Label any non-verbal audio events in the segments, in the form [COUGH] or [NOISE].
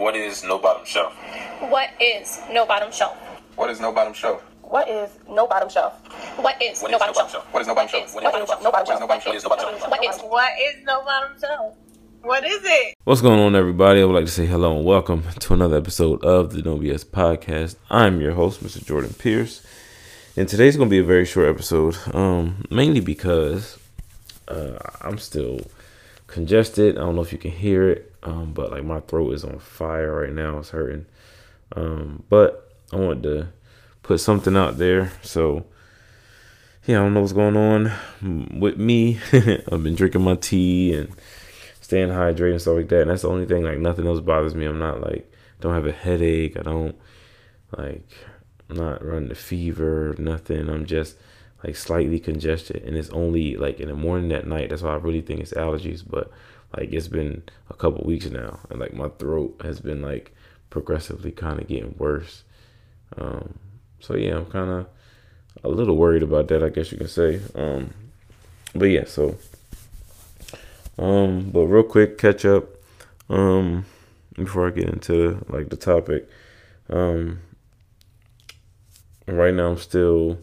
What is no bottom shelf? What is no bottom shelf? What is no bottom shelf? What is no bottom shelf? What is no bottom shelf? What is no bottom shelf? What What is is no no bottom bottom shelf? shelf? What is no bottom shelf? What is no bottom shelf? What is What is no bottom shelf? What is it? What's going on, everybody? I would like to say hello and welcome to another episode of the No BS Podcast. I'm your host, Mr. Jordan Pierce, and today's going to be a very short episode, um, mainly because uh, I'm still congested. I don't know if you can hear it, um, but like my throat is on fire right now. It's hurting, um, but I wanted to put something out there. So, yeah, I don't know what's going on with me. [LAUGHS] I've been drinking my tea and staying hydrated and stuff like that. And that's the only thing. Like nothing else bothers me. I'm not like don't have a headache. I don't like I'm not running a fever. Nothing. I'm just like slightly congested, and it's only like in the morning at night. That's why I really think it's allergies. But like it's been a couple weeks now, and like my throat has been like progressively kind of getting worse. Um, so yeah, I'm kind of a little worried about that. I guess you can say. Um, but yeah, so um, but real quick, catch up. Um, before I get into like the topic, um, right now I'm still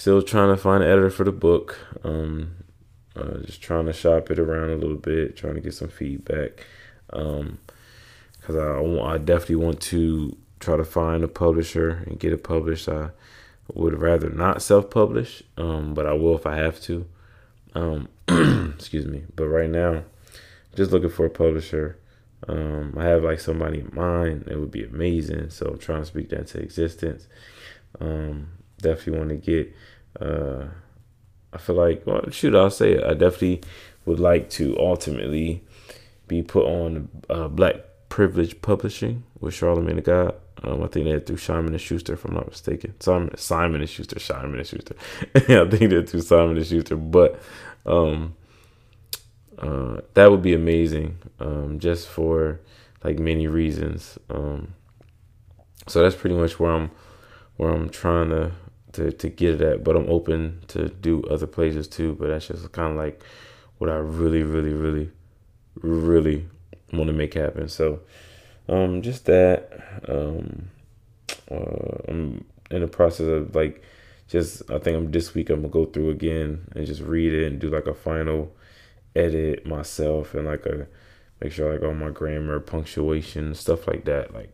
still trying to find an editor for the book. Um, uh, just trying to shop it around a little bit, trying to get some feedback. Um, cause I I definitely want to try to find a publisher and get it published. I would rather not self-publish, um, but I will if I have to. Um, [CLEARS THROAT] excuse me. But right now, just looking for a publisher. Um, I have like somebody in mind. It would be amazing. So I'm trying to speak that into existence. Um, definitely want to get. Uh, I feel like, well, shoot, I'll say it. I definitely would like to ultimately be put on uh, Black Privilege Publishing with Charlamagne the God. Um, I think they're through Simon and Schuster, if I'm not mistaken. Simon, Simon and Schuster, Simon and Schuster. [LAUGHS] I think they're through Simon and Schuster, but um, uh, that would be amazing, um, just for like many reasons. Um, so that's pretty much where I'm, where I'm trying to to to get it at. But I'm open to do other places too. But that's just kind of like what I really, really, really, really want to make happen. So, um, just that. Um, uh, I'm in the process of like just I think I'm this week I'm gonna go through again and just read it and do like a final edit myself and like a make sure like all my grammar, punctuation, stuff like that, like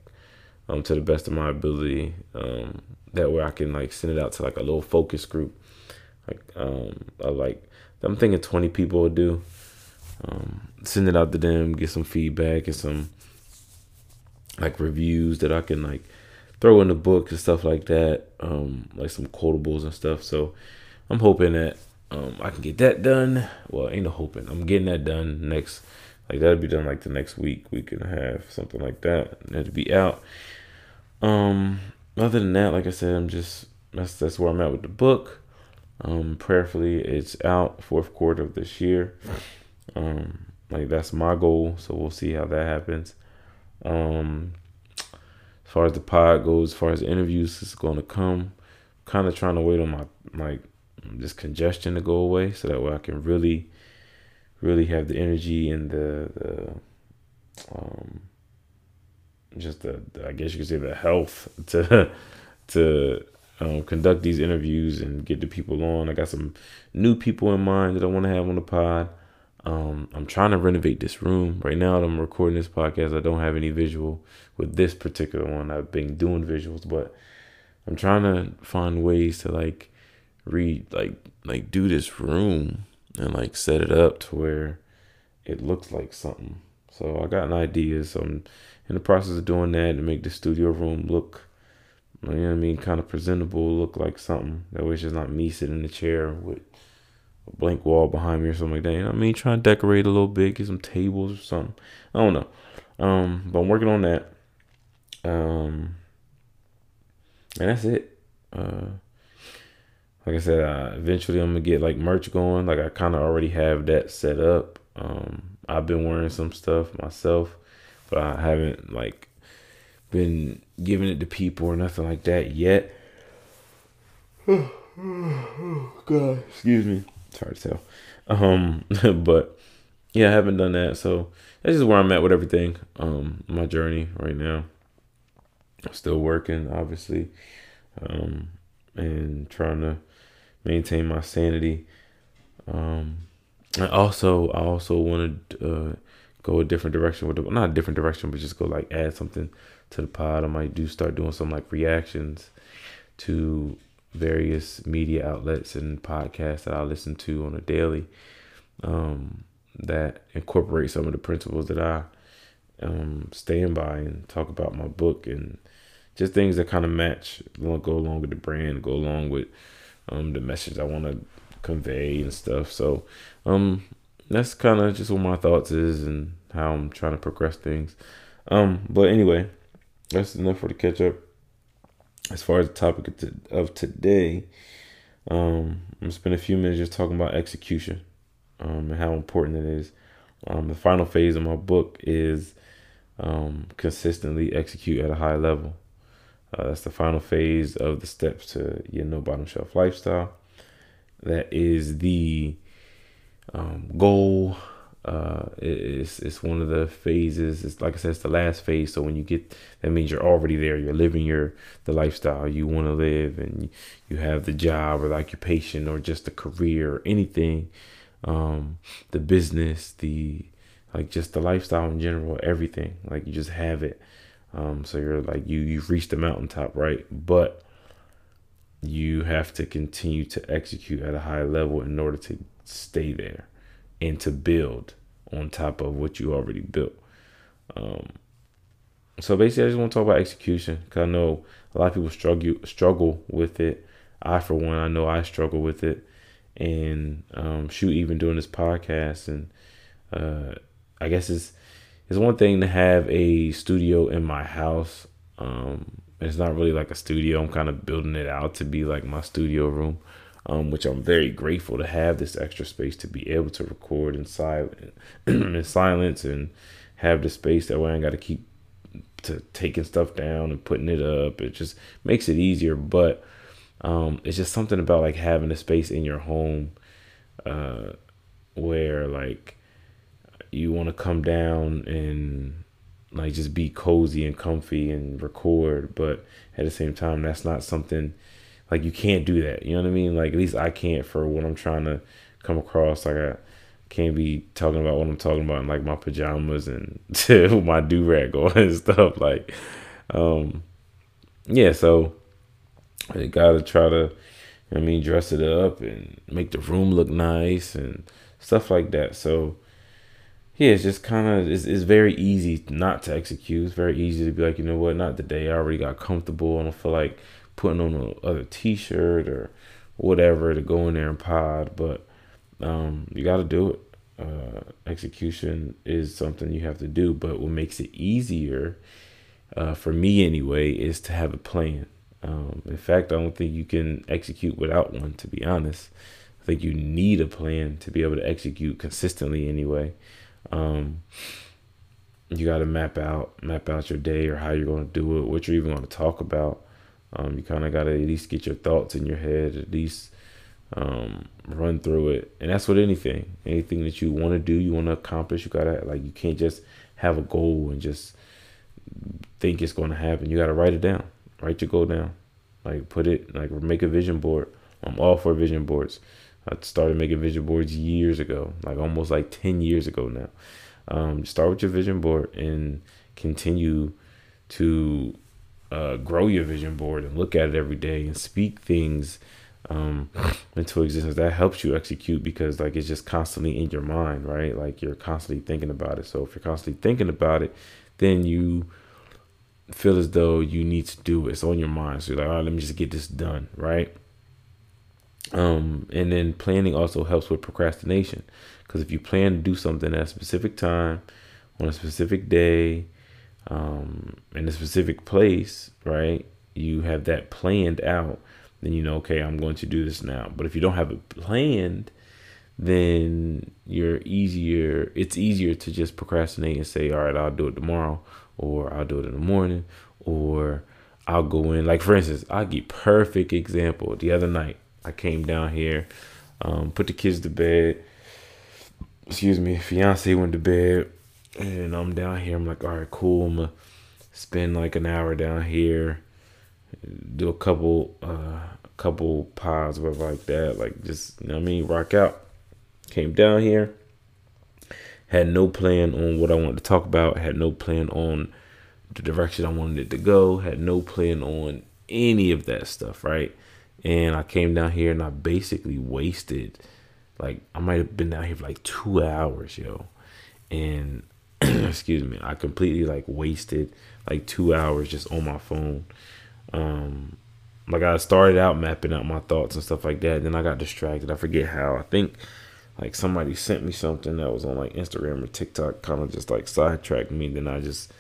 um to the best of my ability. Um that way I can like send it out to like a little focus group. Like um I like I'm thinking twenty people will do. Um send it out to them, get some feedback and some like reviews that I can like throw in the book and stuff like that, um, like some quotables and stuff. So I'm hoping that um, I can get that done. Well, ain't no hoping. I'm getting that done next. Like that'll be done like the next week, week and a half, something like that. That'll be out. Um, other than that, like I said, I'm just that's that's where I'm at with the book. Um, prayerfully, it's out fourth quarter of this year. Um, like that's my goal. So we'll see how that happens. Um, as far as the pod goes, as far as interviews is going to come, kind of trying to wait on my like this congestion to go away, so that way I can really, really have the energy and the the um just the, the I guess you could say the health to [LAUGHS] to um, conduct these interviews and get the people on. I got some new people in mind that I want to have on the pod. Um, I'm trying to renovate this room right now. I'm recording this podcast. I don't have any visual with this particular one. I've been doing visuals, but I'm trying to find ways to like read, like, like do this room and like set it up to where it looks like something. So I got an idea. So I'm in the process of doing that to make the studio room look, you know what I mean, kind of presentable, look like something. That way it's just not me sitting in the chair with a blank wall behind me or something like that. You know what I mean? Trying to decorate a little bit, get some tables or something. I don't know. Um, but I'm working on that. Um, and that's it. Uh, like I said, eventually I'm gonna get like merch going. Like I kind of already have that set up. Um, I've been wearing some stuff myself, but I haven't like been giving it to people or nothing like that yet. [SIGHS] God, excuse me. It's hard to tell. Um, [LAUGHS] but yeah, I haven't done that. So that's just where I'm at with everything. Um, my journey right now. I'm still working, obviously, um, and trying to maintain my sanity. Um, and also, I also want to uh, go a different direction with the, not a different direction, but just go like add something to the pod. I might do start doing some like reactions to various media outlets and podcasts that I listen to on a daily um, that incorporate some of the principles that I um, stand by and talk about my book and just things that kind of match, go along with the brand, go along with um, the message I want to convey and stuff. So um, that's kind of just what my thoughts is and how I'm trying to progress things. Um, but anyway, that's enough for the catch up. As far as the topic of today, um, I'm gonna spend a few minutes just talking about execution um, and how important it is. Um, the final phase of my book is um, consistently execute at a high level. Uh, that's the final phase of the steps to your no bottom shelf lifestyle. That is the um, goal. Uh, it's it's one of the phases. It's like I said, it's the last phase. So when you get that means you're already there. You're living your the lifestyle you want to live, and you have the job or the occupation or just the career or anything, um, the business, the like just the lifestyle in general, everything. Like you just have it. Um, so you're like you you've reached the mountaintop, right? But you have to continue to execute at a high level in order to stay there and to build on top of what you already built. Um, so basically, I just want to talk about execution because I know a lot of people struggle struggle with it. I, for one, I know I struggle with it, and um, shoot, even doing this podcast, and uh, I guess it's it's one thing to have a studio in my house. Um, it's not really like a studio. I'm kind of building it out to be like my studio room, um, which I'm very grateful to have this extra space to be able to record in [CLEARS THROAT] in silence, and have the space that way I got to keep to taking stuff down and putting it up. It just makes it easier, but um, it's just something about like having a space in your home uh, where like you want to come down and like just be cozy and comfy and record, but at the same time, that's not something like you can't do that. You know what I mean? Like at least I can't for what I'm trying to come across. Like I can't be talking about what I'm talking about in like my pajamas and [LAUGHS] my do rag on and stuff. Like, um, yeah. So I gotta try to, I mean, dress it up and make the room look nice and stuff like that. So yeah, it's just kind of it's, it's very easy not to execute. It's very easy to be like, you know what, not today. I already got comfortable. I don't feel like putting on a other T-shirt or whatever to go in there and pod. But um, you got to do it. Uh, execution is something you have to do. But what makes it easier, uh, for me anyway, is to have a plan. Um, in fact, I don't think you can execute without one. To be honest, I think you need a plan to be able to execute consistently anyway. Um, you got to map out map out your day or how you're going to do it, what you're even going to talk about. Um, you kind of got to at least get your thoughts in your head, at least um, run through it. And that's with anything, anything that you want to do, you want to accomplish. You gotta like you can't just have a goal and just think it's going to happen. You got to write it down. Write your goal down. Like put it like make a vision board. I'm all for vision boards. I started making vision boards years ago, like almost like 10 years ago now. Um, start with your vision board and continue to uh, grow your vision board and look at it every day and speak things um, into existence. That helps you execute because like it's just constantly in your mind, right? Like you're constantly thinking about it. So if you're constantly thinking about it, then you feel as though you need to do it. It's on your mind. So you're like, all right, let me just get this done, right? Um, and then planning also helps with procrastination because if you plan to do something at a specific time, on a specific day, um, in a specific place, right? You have that planned out, then you know, okay, I'm going to do this now. But if you don't have it planned, then you're easier. It's easier to just procrastinate and say, all right, I'll do it tomorrow, or I'll do it in the morning, or I'll go in. Like for instance, I'll give perfect example. The other night, I came down here, um, put the kids to bed, excuse me, fiance went to bed, and I'm down here. I'm like, all right, cool. I'm gonna spend like an hour down here, do a couple, uh, a couple pies, whatever like that. Like just, you know what I mean, rock out. Came down here, had no plan on what I wanted to talk about. Had no plan on the direction I wanted it to go. Had no plan on any of that stuff, right? And I came down here and I basically wasted like I might have been down here for like two hours, yo. And [CLEARS THROAT] excuse me, I completely like wasted like two hours just on my phone. Um like I started out mapping out my thoughts and stuff like that. Then I got distracted. I forget how. I think like somebody sent me something that was on like Instagram or TikTok, kind of just like sidetracked me. Then I just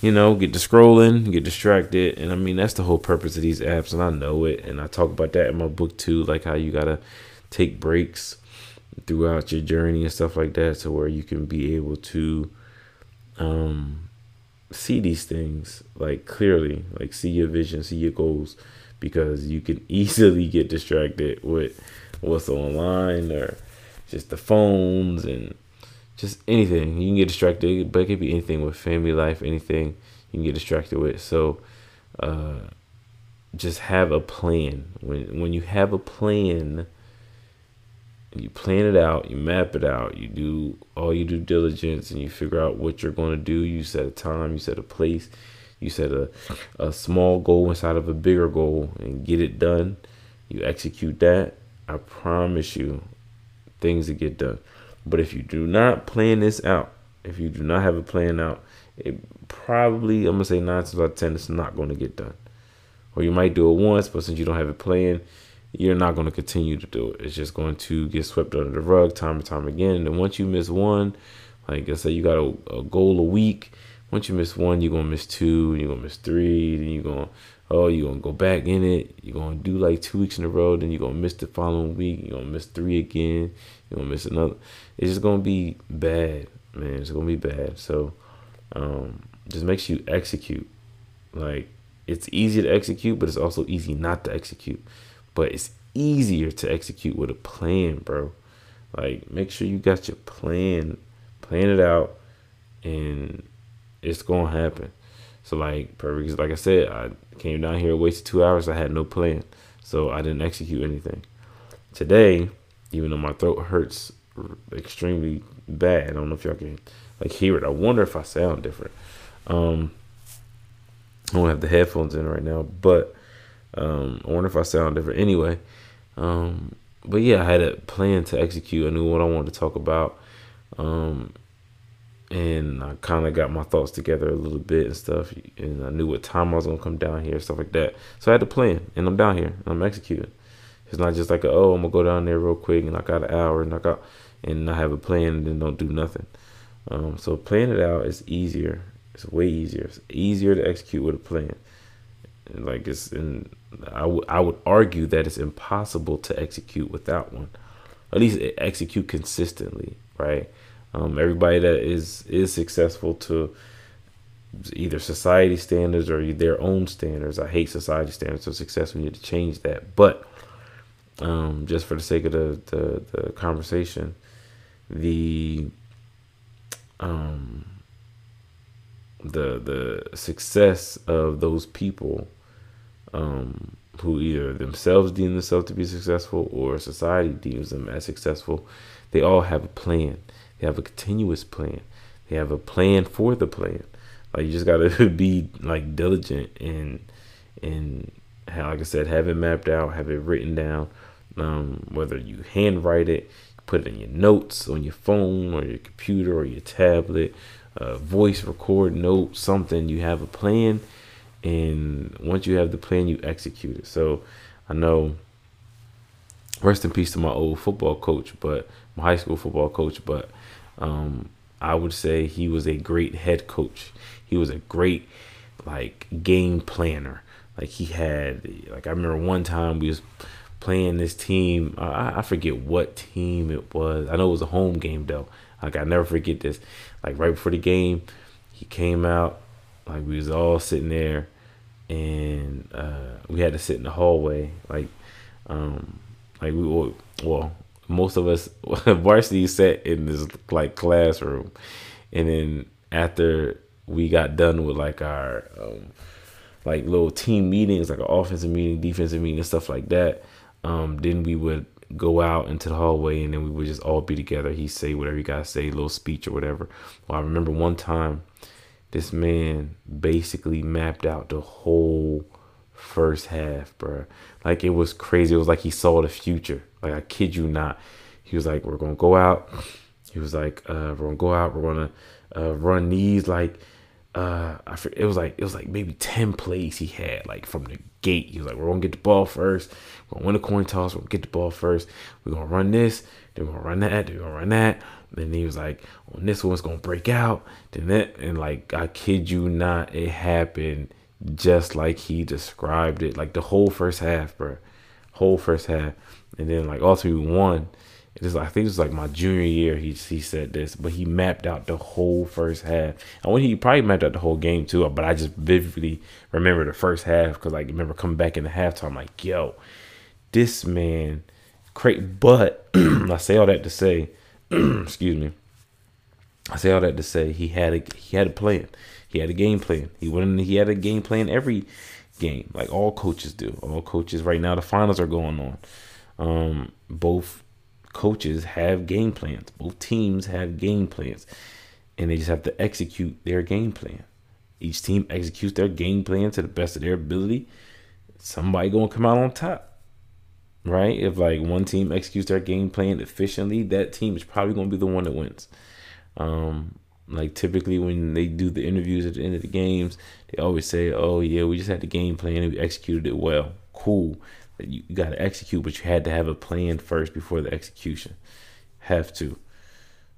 you know, get to scrolling, get distracted. And I mean, that's the whole purpose of these apps. And I know it. And I talk about that in my book too, like how you got to take breaks throughout your journey and stuff like that. So where you can be able to um, see these things like clearly, like see your vision, see your goals, because you can [LAUGHS] easily get distracted with what's online or just the phones and just anything. You can get distracted, but it could be anything with family life, anything you can get distracted with. So, uh, just have a plan. When when you have a plan, you plan it out, you map it out, you do all your due diligence, and you figure out what you're going to do. You set a time, you set a place, you set a a small goal inside of a bigger goal, and get it done. You execute that. I promise you, things to get done. But if you do not plan this out, if you do not have a plan out, it probably I'm gonna say nine times out of ten it's not gonna get done. Or you might do it once, but since you don't have a plan, you're not gonna continue to do it. It's just going to get swept under the rug time and time again. And once you miss one, like I said, you got a, a goal a week. Once you miss one, you're gonna miss two, you're gonna miss three, then you're gonna oh, you're gonna go back in it. You're gonna do like two weeks in a row, then you're gonna miss the following week. You're gonna miss three again. You're gonna miss another. It's just gonna be bad, man. It's gonna be bad. So, um, just makes you execute. Like it's easy to execute, but it's also easy not to execute. But it's easier to execute with a plan, bro. Like make sure you got your plan, plan it out, and it's gonna happen. So like, perfect. Like I said, I came down here, wasted two hours. I had no plan, so I didn't execute anything. Today, even though my throat hurts extremely bad, I don't know if y'all can like hear it. I wonder if I sound different. Um, I don't have the headphones in right now, but um, I wonder if I sound different. Anyway, um, but yeah, I had a plan to execute. I knew what I wanted to talk about. Um, and I kind of got my thoughts together a little bit and stuff, and I knew what time I was gonna come down here, and stuff like that. So I had a plan, and I'm down here, and I'm executing. It's not just like, oh, I'm gonna go down there real quick and I got an hour and I got, and I have a plan and then don't do nothing. Um, so plan it out is easier. It's way easier. It's easier to execute with a plan. And like it's, and I, would argue that it's impossible to execute without one. At least execute consistently, right? Um, everybody that is is successful to either society standards or their own standards. I hate society standards of success. We need to change that. But um, just for the sake of the, the, the conversation, the um, the the success of those people um, who either themselves deem themselves to be successful or society deems them as successful, they all have a plan. They have a continuous plan. They have a plan for the plan. Like you just gotta [LAUGHS] be like diligent and and how like I said, have it mapped out, have it written down. Um, whether you handwrite it, put it in your notes on your phone or your computer or your tablet, uh, voice record note, something. You have a plan, and once you have the plan, you execute it. So I know. Rest in peace to my old football coach, but high school football coach, but um, I would say he was a great head coach. He was a great like game planner. Like he had like I remember one time we was playing this team. I, I forget what team it was. I know it was a home game though. Like I never forget this. Like right before the game, he came out. Like we was all sitting there, and uh, we had to sit in the hallway. Like, um, like we well, most of us [LAUGHS] varsity sat in this like classroom, and then after we got done with like our um, like little team meetings, like an offensive meeting, defensive meeting, and stuff like that. Um, then we would go out into the hallway and then we would just all be together. He say whatever he gotta say, a little speech or whatever. Well, I remember one time this man basically mapped out the whole first half, bro. Like it was crazy. It was like he saw the future. Like I kid you not. He was like, "We're gonna go out." He was like, uh, "We're gonna go out. We're gonna uh, run these like." Uh, I it was like it was like maybe ten plays he had like from the gate. He was like, "We're gonna get the ball first. We're gonna win a coin toss. We're gonna get the ball first. We're gonna run this. Then we're gonna run that. Then we're gonna run that." Then he was like, "On this one's gonna break out." Then that and like I kid you not, it happened just like he described it. Like the whole first half, bro. Whole first half, and then like ultimately won. It is I think it was like my junior year. He he said this, but he mapped out the whole first half. And when he probably mapped out the whole game too, but I just vividly remember the first half because like I remember coming back in the halftime like, yo, this man, great. But [CLEARS THROAT] I say all that to say, [CLEARS THROAT] excuse me. I say all that to say he had a he had a plan. He had a game plan. He went in, he had a game plan every game, like all coaches do. All coaches right now the finals are going on. Um, both coaches have game plans. Both teams have game plans. And they just have to execute their game plan. Each team executes their game plan to the best of their ability. Somebody gonna come out on top. Right? If like one team executes their game plan efficiently, that team is probably gonna be the one that wins. Um, like typically when they do the interviews at the end of the games, they always say, "Oh yeah, we just had the game plan and we executed it well." Cool you, got to execute, but you had to have a plan first before the execution. Have to.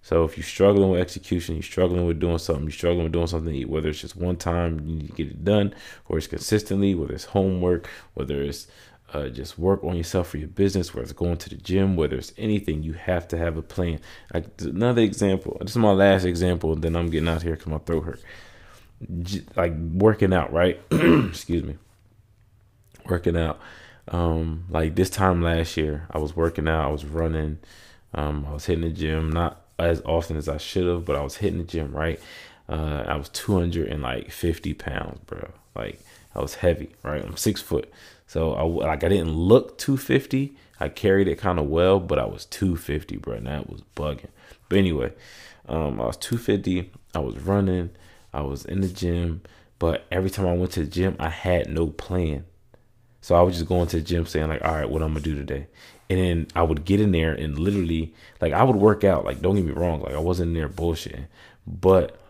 So if you're struggling with execution, you're struggling with doing something, you're struggling with doing something, whether it's just one time you need to get it done, or it's consistently, whether it's homework, whether it's uh, just work on yourself for your business, whether it's going to the gym, whether it's anything, you have to have a plan. Like another example, this is my last example, then I'm getting out here because my throat hurt. like working out, right? [CLEARS THROAT] Excuse me. Working out um, like this time last year, I was working out, I was running, um, I was hitting the gym, not as often as I should have, but I was hitting the gym, right? Uh, I was 250 pounds, bro. Like I was heavy, right? I'm six foot. So I like I didn't look 250. I carried it kind of well, but I was 250, bro. And that was bugging. But anyway, um, I was 250. I was running. I was in the gym. But every time I went to the gym, I had no plan. So I was just going to the gym saying like, all right, what I'm gonna do today. And then I would get in there and literally like I would work out. Like don't get me wrong, like I wasn't in there bullshitting, but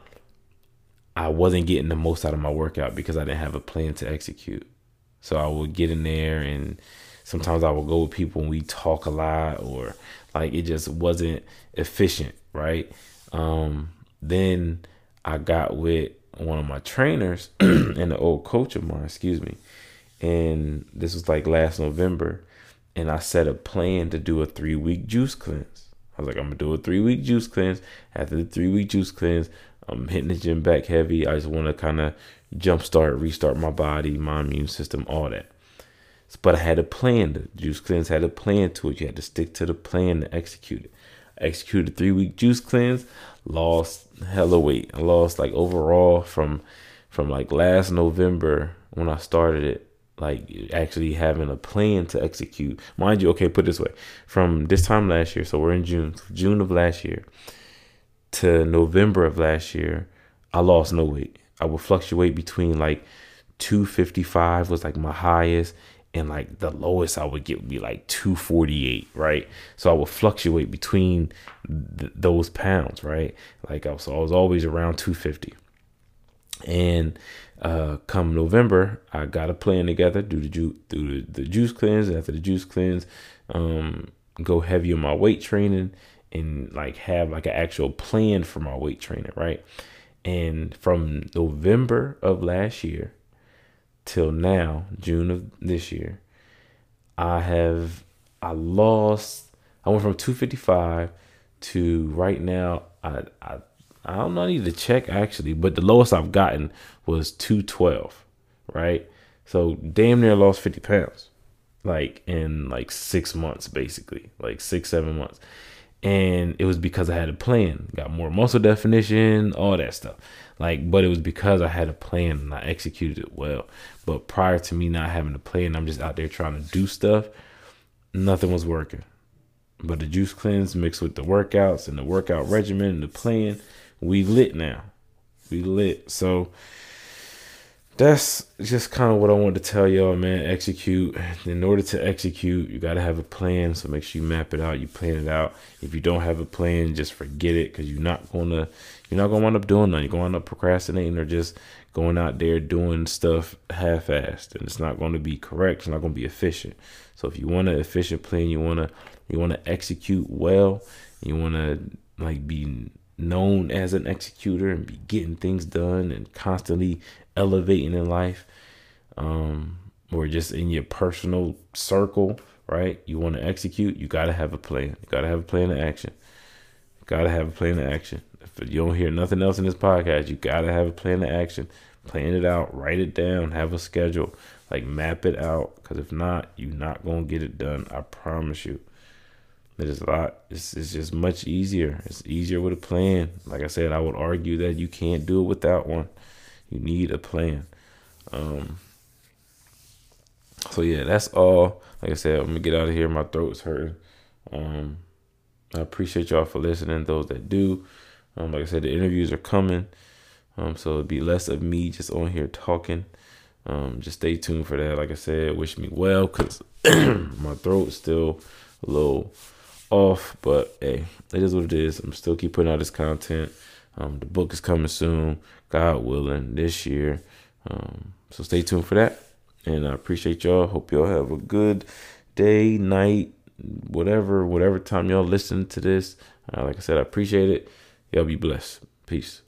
I wasn't getting the most out of my workout because I didn't have a plan to execute. So I would get in there and sometimes I would go with people and we talk a lot or like it just wasn't efficient, right? Um, then I got with one of my trainers [CLEARS THROAT] and the old coach of mine, excuse me and this was like last November, and I set a plan to do a three week juice cleanse. I was like, I'm gonna do a three week juice cleanse. After the three week juice cleanse, I'm hitting the gym back heavy. I just want to kind of jumpstart, restart my body, my immune system, all that. But I had a plan. The juice cleanse had a plan to it. You had to stick to the plan to execute it. I executed three week juice cleanse, lost hella weight. I lost like overall from from like last November when I started it like actually having a plan to execute. Mind you, okay, put this way. From this time last year, so we're in June, June of last year to November of last year, I lost no weight. I would fluctuate between like 255 was like my highest and like the lowest I would get would be like 248, right? So I would fluctuate between th- those pounds, right? Like I was, I was always around 250. And uh, come November, I got a plan together. Do the ju- do the, the juice cleanse. After the juice cleanse, um, go heavy on my weight training and like have like an actual plan for my weight training, right? And from November of last year till now, June of this year, I have I lost. I went from 255 to right now. I I I don't know. I need to check actually, but the lowest I've gotten was 212, right? So damn near lost 50 pounds. like in like six months, basically, like six, seven months. And it was because I had a plan, got more muscle definition, all that stuff. Like, but it was because I had a plan and I executed it well. But prior to me not having a plan, I'm just out there trying to do stuff. Nothing was working. But the juice cleanse mixed with the workouts and the workout regimen and the plan, we lit now. We lit. So that's just kind of what I wanted to tell y'all, man. Execute. In order to execute, you got to have a plan. So make sure you map it out. You plan it out. If you don't have a plan, just forget it because you're not gonna you're not gonna wind up doing nothing. You're going to end up procrastinating or just going out there doing stuff half-assed, and it's not going to be correct. It's not going to be efficient. So if you want an efficient plan, you want to you want to execute well. You want to like be known as an executor and be getting things done and constantly elevating in life um, or just in your personal circle, right? You want to execute, you got to have a plan. You got to have a plan of action. Got to have a plan of action. If you don't hear nothing else in this podcast, you got to have a plan of action. Plan it out, write it down, have a schedule, like map it out. Because if not, you're not going to get it done. I promise you. It is a lot. It's, it's just much easier. It's easier with a plan. Like I said, I would argue that you can't do it without one. You need a plan. Um, so yeah, that's all. Like I said, I'm gonna get out of here. My throat's hurting. Um, I appreciate y'all for listening. Those that do, um, like I said, the interviews are coming. Um, so it'll be less of me just on here talking. Um, just stay tuned for that. Like I said, wish me well, cause [CLEARS THROAT] my throat's still a little off. But hey, it is what it is. I'm still keep putting out this content. Um, the book is coming soon, God willing, this year. Um, so stay tuned for that. And I appreciate y'all. Hope y'all have a good day, night, whatever, whatever time y'all listen to this. Uh, like I said, I appreciate it. Y'all be blessed. Peace.